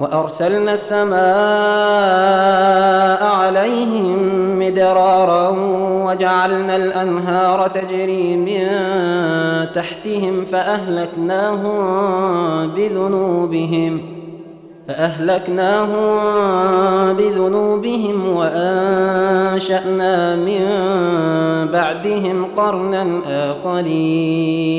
وأرسلنا السماء عليهم مدرارا وجعلنا الأنهار تجري من تحتهم فأهلكناهم بذنوبهم فأهلكناهم بذنوبهم وأنشأنا من بعدهم قرنا آخرين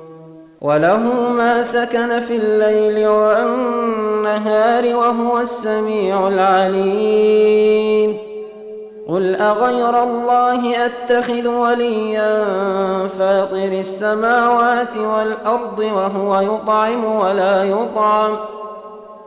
وله ما سكن في الليل والنهار وهو السميع العليم. قل أغير الله أتخذ وليا فاطر السماوات والأرض وهو يطعم ولا يطعم.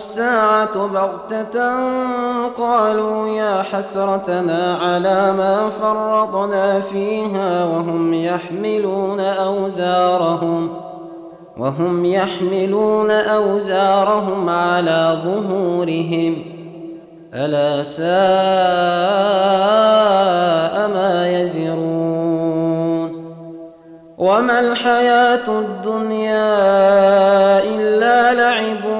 الساعة بغتة قالوا يا حسرتنا على ما فرطنا فيها وهم يحملون أوزارهم وهم يحملون أوزارهم على ظهورهم. ألا ساء ما يزرون. وما الحياة الدنيا إلا لعب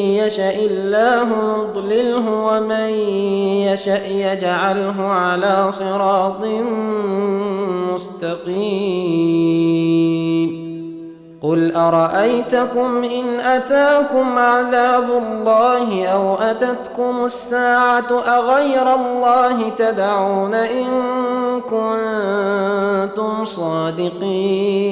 يشاء الله يضلله ومن يشاء يجعله على صراط مستقيم قل ارايتكم ان اتاكم عذاب الله أو اتتكم الساعة اغير الله تدعون ان كنتم صادقين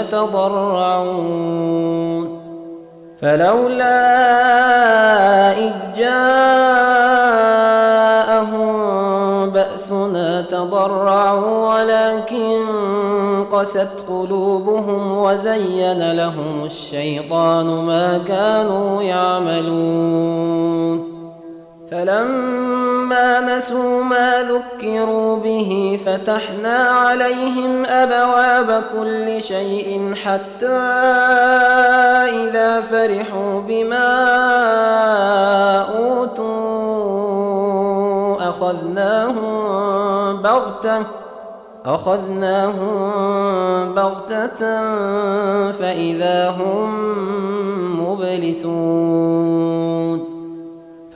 يتضرعون فلولا إذ جاءهم بأسنا تضرعوا ولكن قست قلوبهم وزين لهم الشيطان ما كانوا يعملون فلما نسوا ما ذكروا به فتحنا عليهم أبواب كل شيء حتى إذا فرحوا بما أوتوا أخذناهم بغتة أخذناهم بغتة فإذا هم مبلسون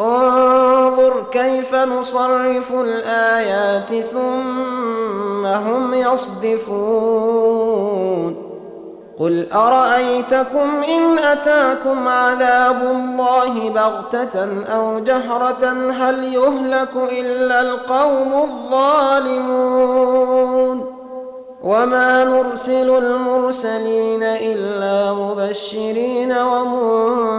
انظر كيف نصرف الآيات ثم هم يصدفون. قل أرأيتكم إن أتاكم عذاب الله بغتة أو جهرة هل يهلك إلا القوم الظالمون؟ وما نرسل المرسلين إلا مبشرين ومنذرين.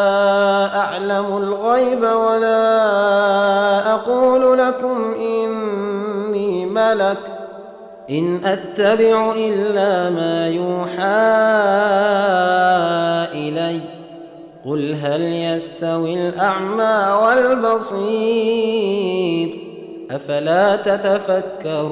أعلم الغيب ولا أقول لكم إني ملك إن أتبع إلا ما يوحى إلي قل هل يستوي الأعمى والبصير أفلا تتفكرون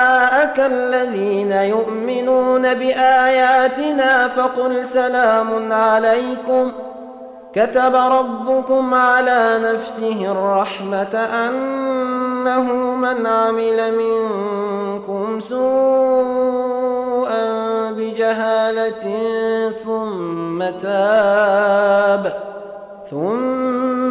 جاءك الذين يؤمنون بآياتنا فقل سلام عليكم. كتب ربكم على نفسه الرحمة أنه من عمل منكم سوءا بجهالة ثم تاب. ثم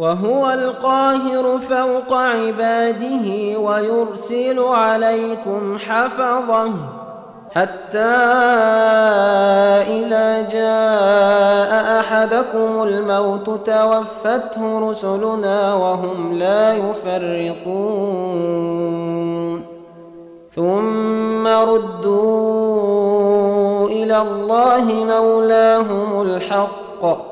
وهو القاهر فوق عباده ويرسل عليكم حفظه حتى إذا جاء أحدكم الموت توفته رسلنا وهم لا يفرطون. ثم ردوا إلى الله مولاهم الحق.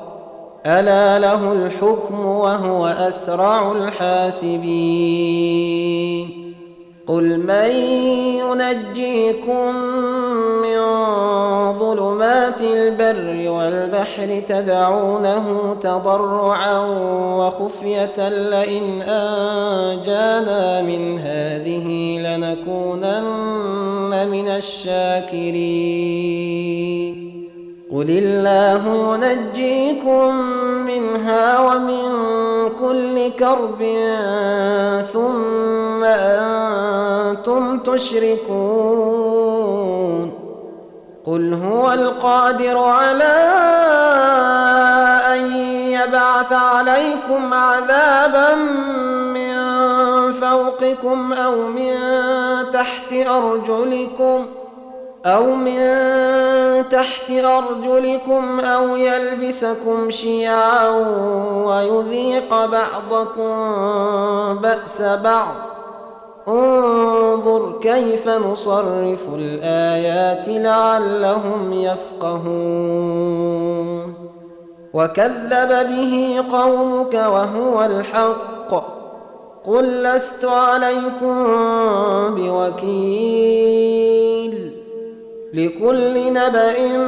ألا له الحكم وهو أسرع الحاسبين؟ قل من ينجيكم من ظلمات البر والبحر تدعونه تضرعا وخفية لئن أنجانا من هذه لنكونن من الشاكرين. قل الله ينجيكم منها ومن كل كرب ثم أنتم تشركون قل هو القادر على أن يبعث عليكم عذابا من فوقكم أو من تحت أرجلكم ۖ أو من تحت أرجلكم أو يلبسكم شيعا ويذيق بعضكم بأس بعض. انظر كيف نصرف الآيات لعلهم يفقهون. وكذب به قومك وهو الحق. قل لست عليكم بوكيل. لكل نبأ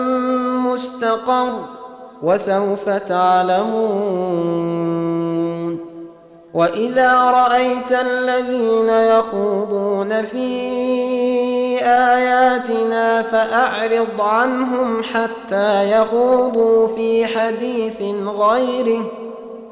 مستقر وسوف تعلمون. وإذا رأيت الذين يخوضون في آياتنا فأعرض عنهم حتى يخوضوا في حديث غيره.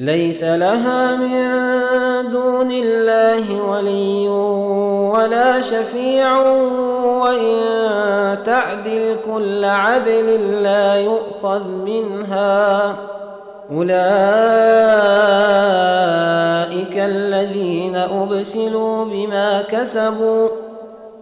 ليس لها من دون الله ولي ولا شفيع وإن تعدل كل عدل لا يؤخذ منها. أولئك الذين أبسلوا بما كسبوا.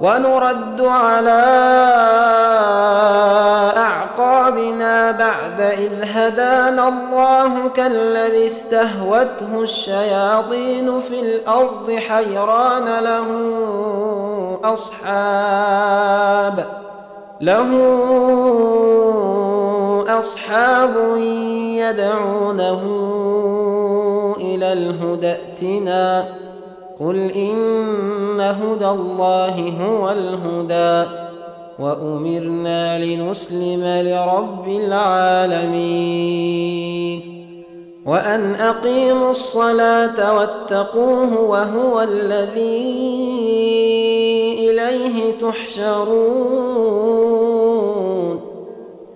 ونرد على أعقابنا بعد إذ هدانا الله كالذي استهوته الشياطين في الأرض حيران له أصحاب له أصحاب يدعونه إلى الهدى ائتنا قل إن هدى الله هو الهدى وأمرنا لنسلم لرب العالمين وأن أقيموا الصلاة واتقوه وهو الذي إليه تحشرون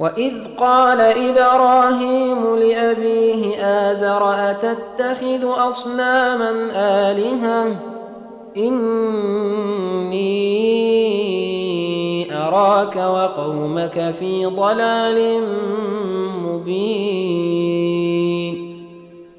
واذ قال إبراهيم لابيه ازر اتتخذ اصناما الهه؟ اني اراك وقومك في ضلال مبين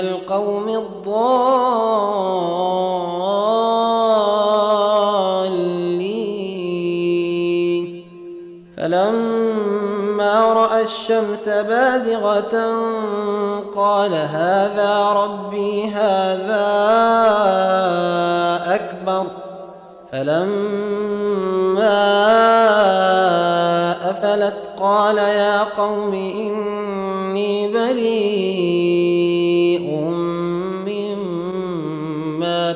القوم الضالين. فلما رأى الشمس بازغة قال هذا ربي هذا أكبر. فلما أفلت قال يا قوم إني بريء.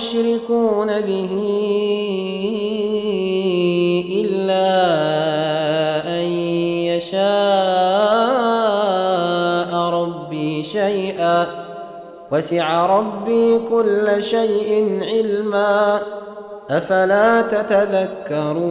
تشركون به إلا أن يشاء ربي شيئا. وسع ربي كل شيء علما. أفلا تتذكرون؟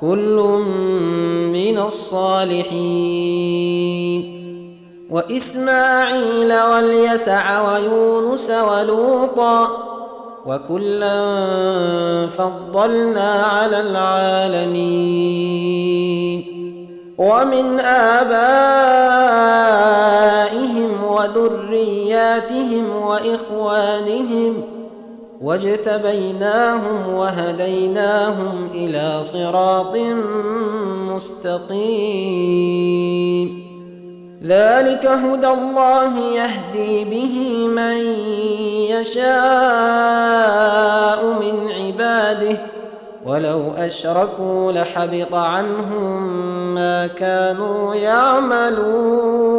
كل من الصالحين. وإسماعيل واليسع ويونس ولوطا وكلا فضلنا على العالمين. ومن آبائهم وذرياتهم وإخوانهم واجتبيناهم وهديناهم إلى صراط مستقيم. ذلك هدى الله يهدي به من يشاء من عباده. ولو أشركوا لحبط عنهم ما كانوا يعملون.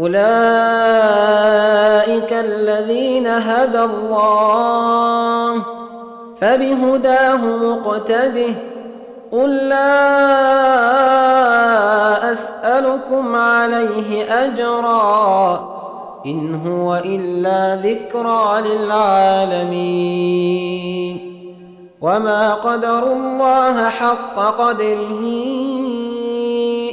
أولئك الذين هدى الله فبهداه مقتده. قل لا أسألكم عليه أجرا إن هو إلا ذكرى للعالمين. وما قدروا الله حق قدره.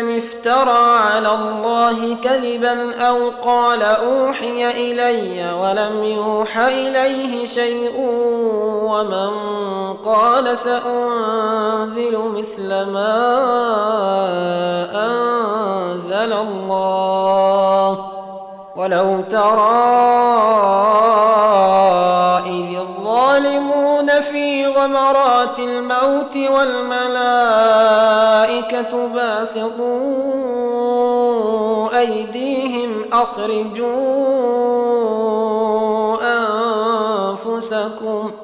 افترى على الله كذبا أو قال أوحي إلي ولم يوح إليه شيء ومن قال سأنزل مثل ما أنزل الله ولو ترى إذ الظالمون غمرات الموت والملائكة باسطوا أيديهم أخرجوا أنفسكم ۖ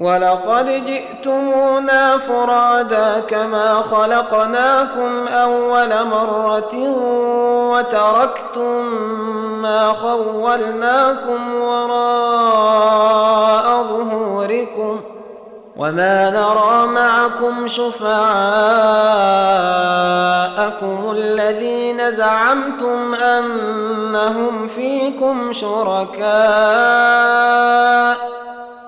ولقد جئتمونا فرادا كما خلقناكم أول مرة وتركتم ما خولناكم وراء ظهوركم وما نرى معكم شفعاءكم الذين زعمتم أنهم فيكم شركاء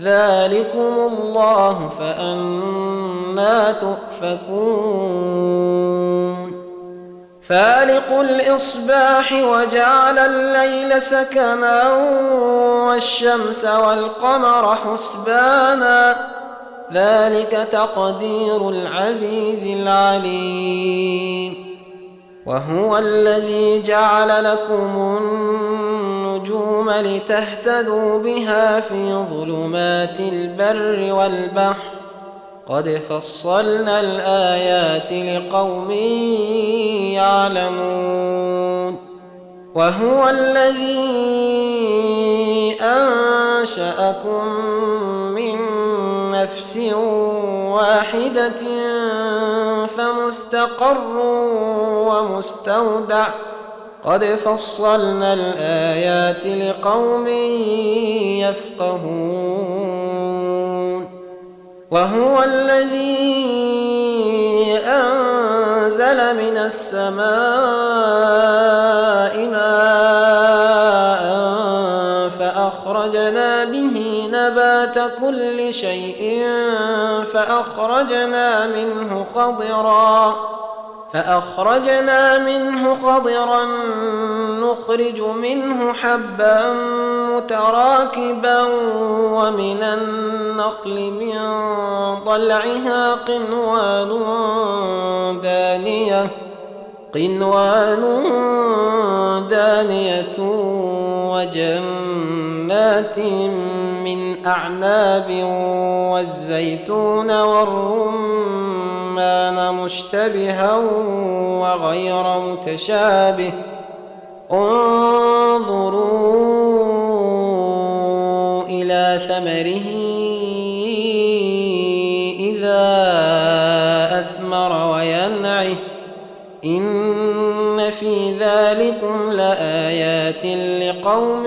ذلكم الله فأنا تؤفكون فالق الإصباح وجعل الليل سكنا والشمس والقمر حسبانا ذلك تقدير العزيز العليم وهو الذي جعل لكم النجوم لتهتدوا بها في ظلمات البر والبحر. قد فصلنا الآيات لقوم يعلمون. وهو الذي أنشأكم من نفس واحدة فمستقر ومستودع. قد فصلنا الآيات لقوم يفقهون وهو الذي أنزل من السماء ماء فأخرجنا به نبات كل شيء فأخرجنا منه خضراً فأخرجنا منه خضرا نخرج منه حبا متراكبا ومن النخل من طلعها قنوان دانية قنوان دانية وجنات من أعناب والزيتون والرمان مشتبها وغير متشابه. انظروا إلى ثمره إذا أثمر وينعه. إن في ذلكم لآيات لقوم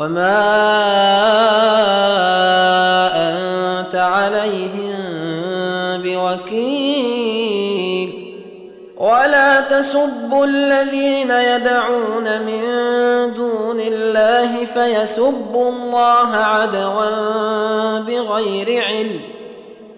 وما انت عليهم بوكيل ولا تسبوا الذين يدعون من دون الله فيسبوا الله عدوا بغير علم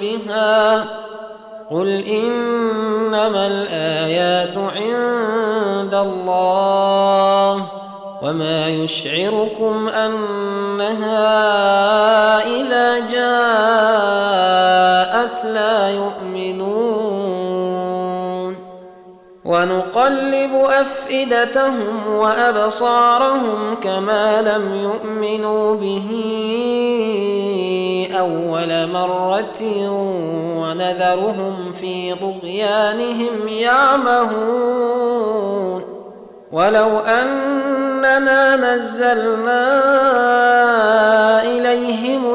بها قل إنما الآيات عند الله وما يشعركم أنها ونقلب أفئدتهم وأبصارهم كما لم يؤمنوا به أول مرة ونذرهم في طغيانهم يعمهون. ولو أننا نزلنا إليهم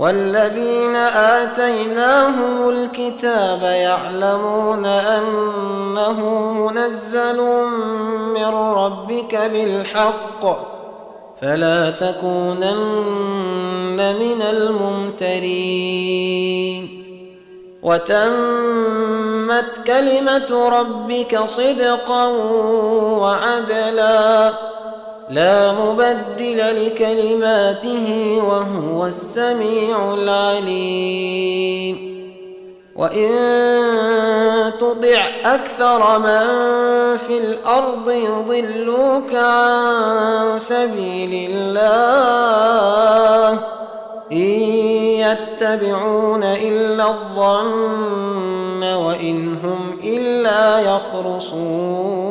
والذين آتيناهم الكتاب يعلمون أنه منزل من ربك بالحق فلا تكونن من الممترين وتمت كلمة ربك صدقا وعدلا لا مبدل لكلماته وهو السميع العليم. وإن تطع أكثر من في الأرض يضلوك عن سبيل الله. إن يتبعون إلا الظن وإن هم إلا يخرصون.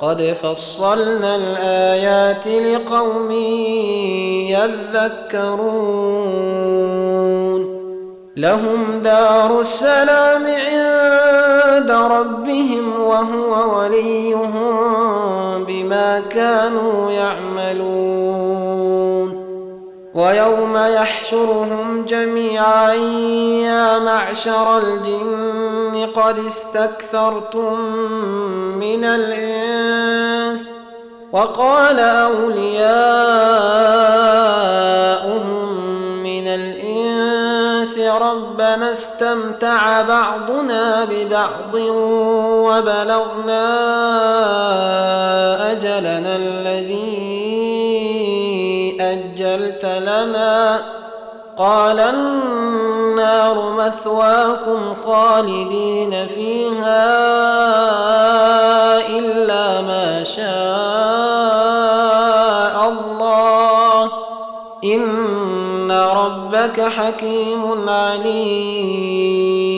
قد فصلنا الآيات لقوم يذكرون. لهم دار السلام عند ربهم وهو وليهم ويوم يحشرهم جميعا يا معشر الجن قد استكثرتم من الإنس وقال أولياؤهم من الإنس ربنا استمتع بعضنا ببعض وبلغنا أجلنا الذي أجلت لنا قال النار مثواكم خالدين فيها إلا ما شاء الله. إن ربك حكيم عليم.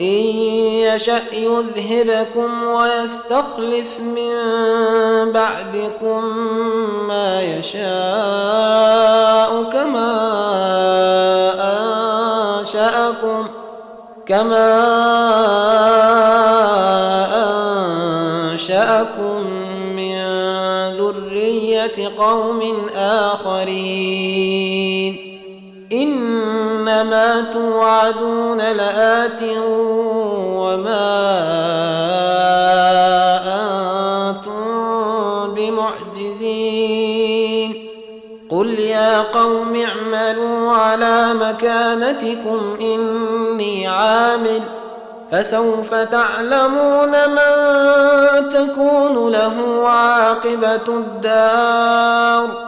إن يشأ يذهبكم ويستخلف من بعدكم ما يشاء كما أنشأكم كما أنشأكم من ذرية قوم آخرين. إنما توعدون لآت وما أنتم بمعجزين. قل يا قوم اعملوا على مكانتكم إني عامل. فسوف تعلمون من تكون له عاقبة الدار.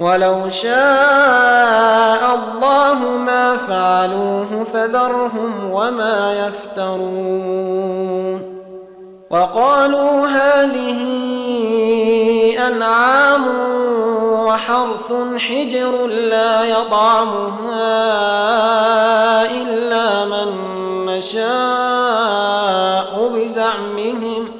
ولو شاء الله ما فعلوه فذرهم وما يفترون. وقالوا هذه أنعام وحرث حجر لا يطعمها إلا من نشاء بزعمهم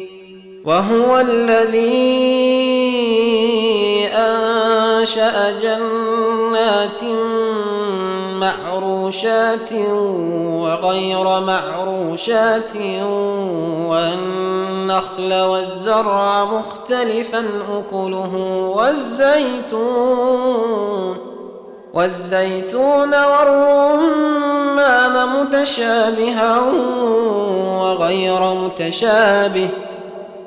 وهو الذي أنشأ جنات معروشات وغير معروشات والنخل والزرع مختلفا أكله والزيتون والزيتون والرمان متشابها وغير متشابه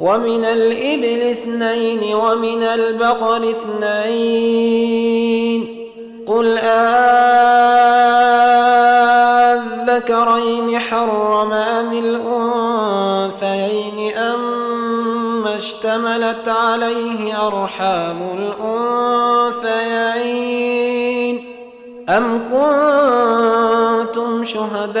ومن الإبل اثنين ومن البقر اثنين. قل أذكرين حرم أم الأنثيين أم اشتملت عليه أرحام الأنثيين أم كنتم شهداء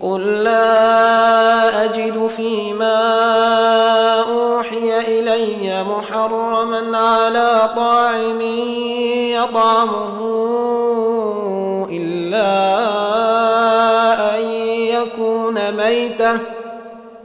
قل لا أجد فيما أوحي إلي محرما على طاعم يطعمه إلا أن يكون ميتة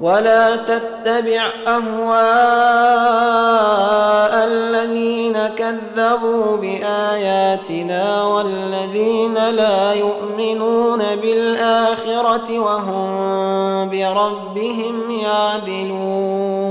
ولا تتبع أهواء الذين كذبوا بآياتنا والذين لا يؤمنون بالآخرة وهم بربهم يعدلون.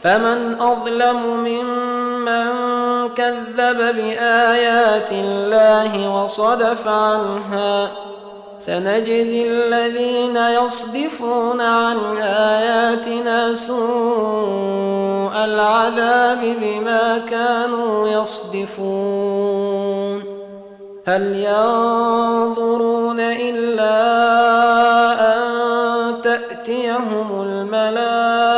فمن أظلم ممن كذب بآيات الله وصدف عنها سنجزي الذين يصدفون عن آياتنا سوء العذاب بما كانوا يصدفون. هل ينظرون إلا أن تأتيهم الملائكة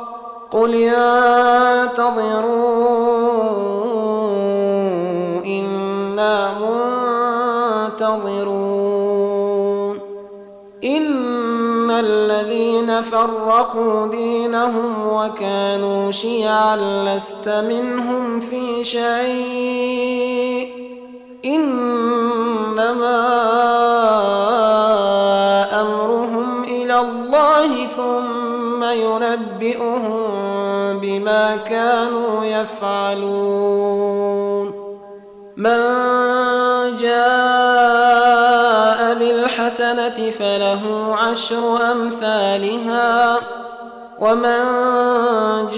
قل ينتظروا إنا منتظرون إن الذين فرقوا دينهم وكانوا شيعا لست منهم في شيء إنما أمرهم إلى الله ثم ينبئهم بما كانوا يفعلون. من جاء بالحسنة فله عشر أمثالها ومن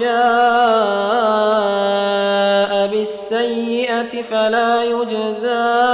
جاء بالسيئة فلا يجزى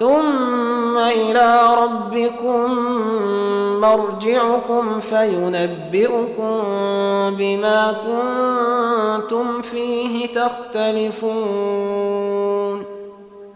ثم إلى ربكم مرجعكم فينبئكم بما كنتم فيه تختلفون.